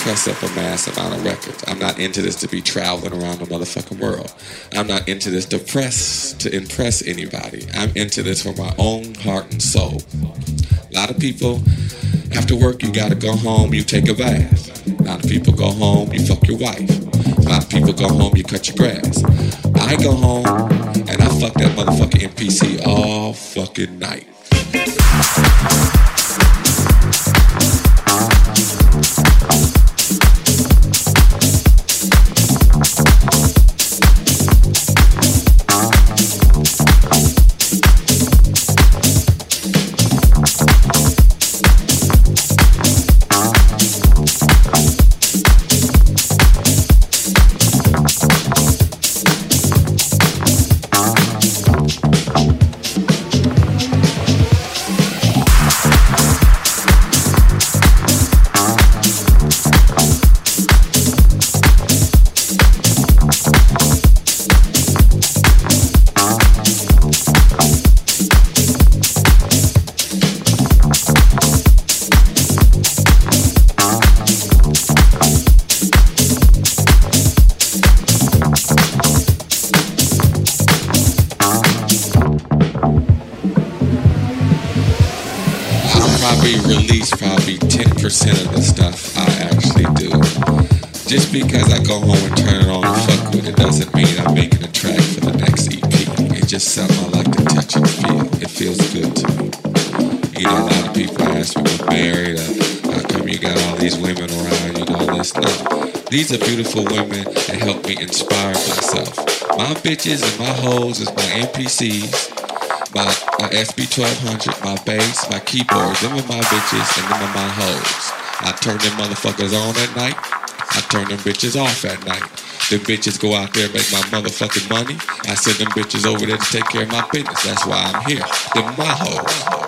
press up a mass amount of records. I'm not into this to be traveling around the motherfucking world. I'm not into this to press to impress anybody. I'm into this for my own heart and soul. A lot of people, after work, you gotta go home, you take a bath. A lot of people go home, you fuck your wife. A lot of people go home, you cut your grass. I go home and I fuck that motherfucking MPC all fucking night. These are beautiful women that help me inspire myself. My bitches and my hoes is my MPCs my, my SP1200, my bass, my keyboards. Them are my bitches and them are my hoes. I turn them motherfuckers on at night. I turn them bitches off at night. The bitches go out there and make my motherfucking money. I send them bitches over there to take care of my business. That's why I'm here. Them my hoes.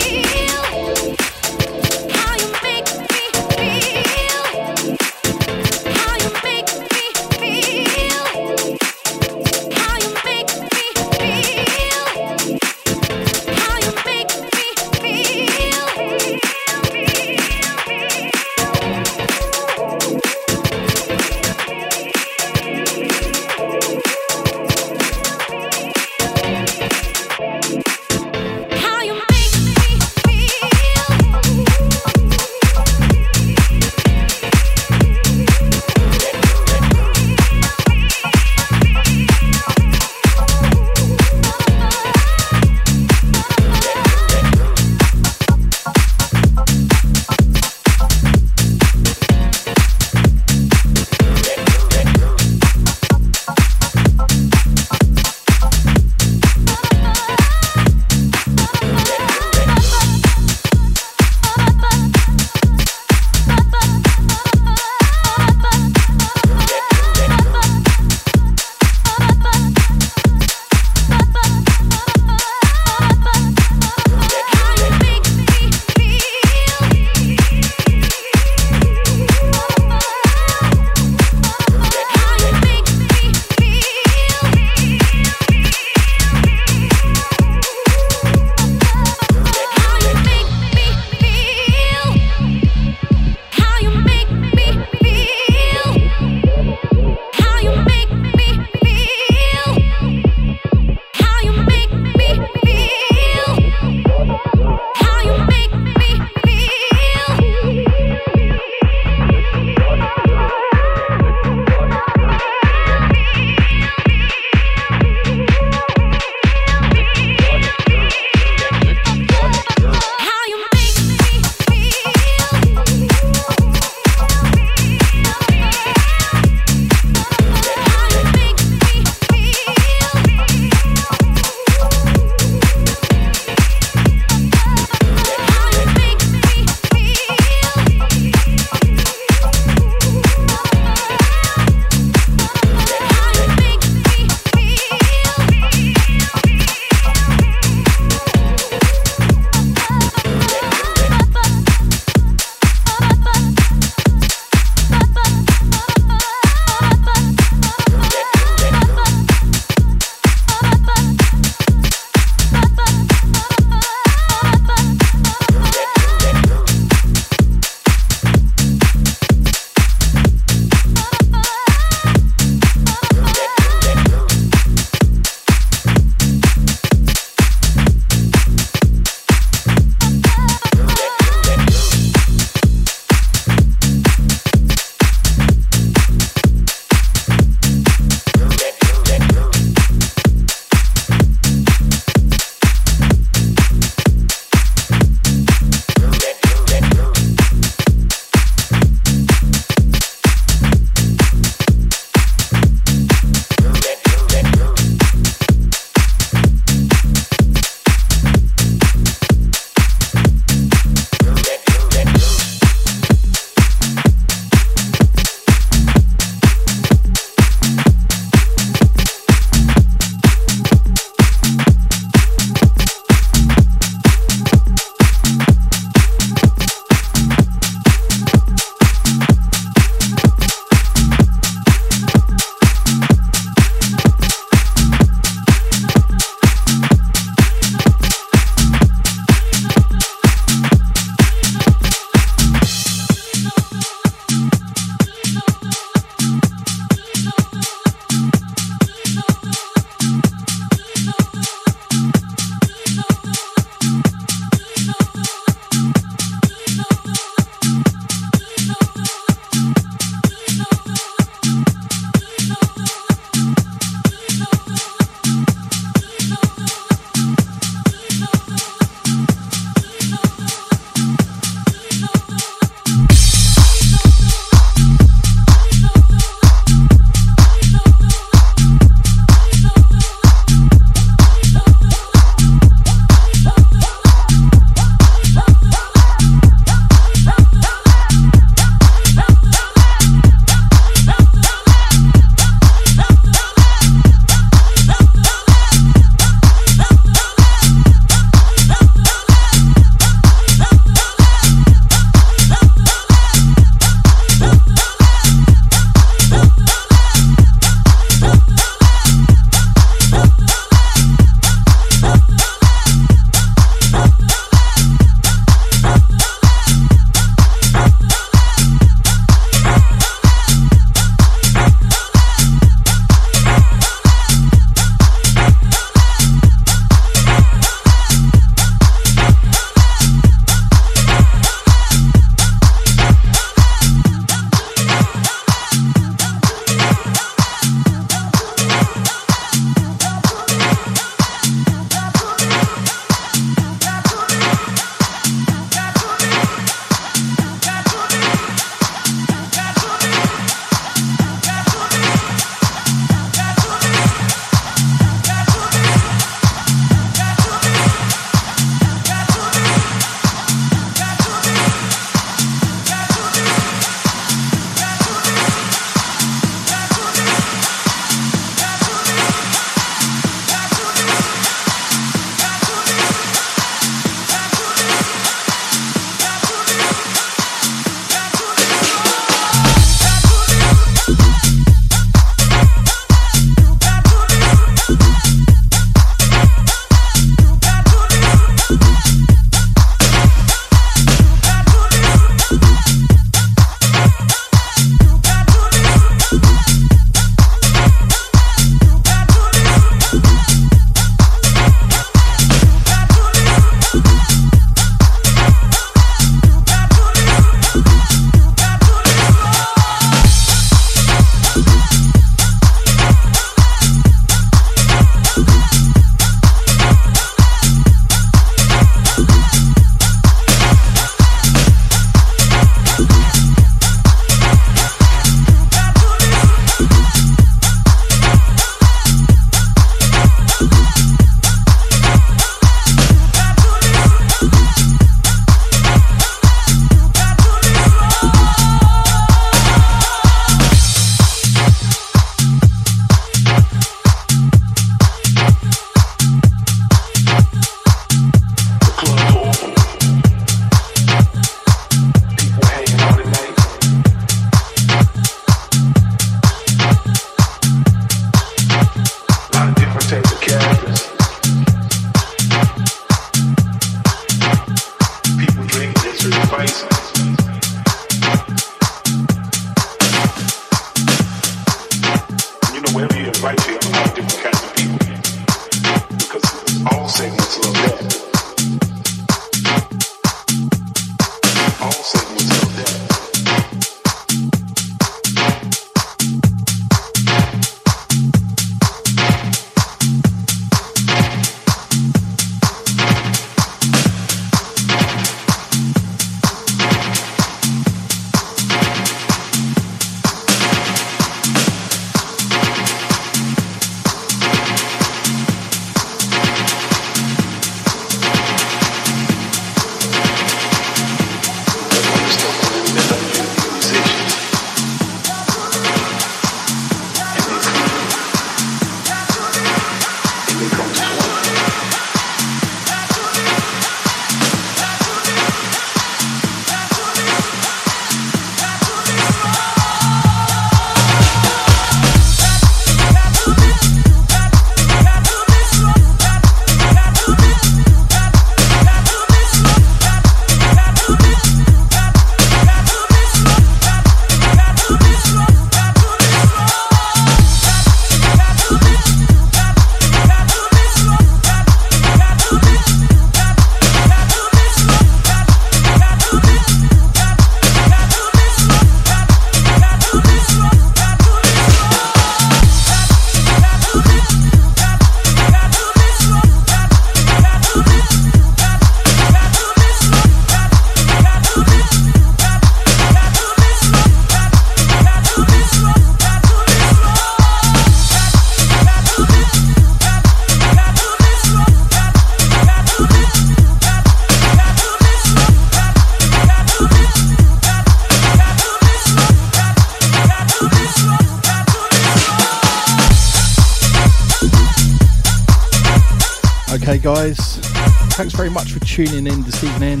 Tuning in this evening.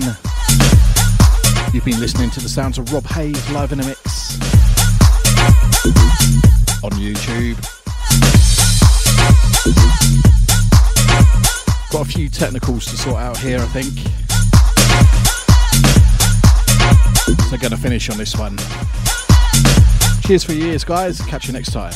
You've been listening to the sounds of Rob Hayes live in a mix on YouTube. Got a few technicals to sort out here, I think. So, to finish on this one. Cheers for years, guys. Catch you next time.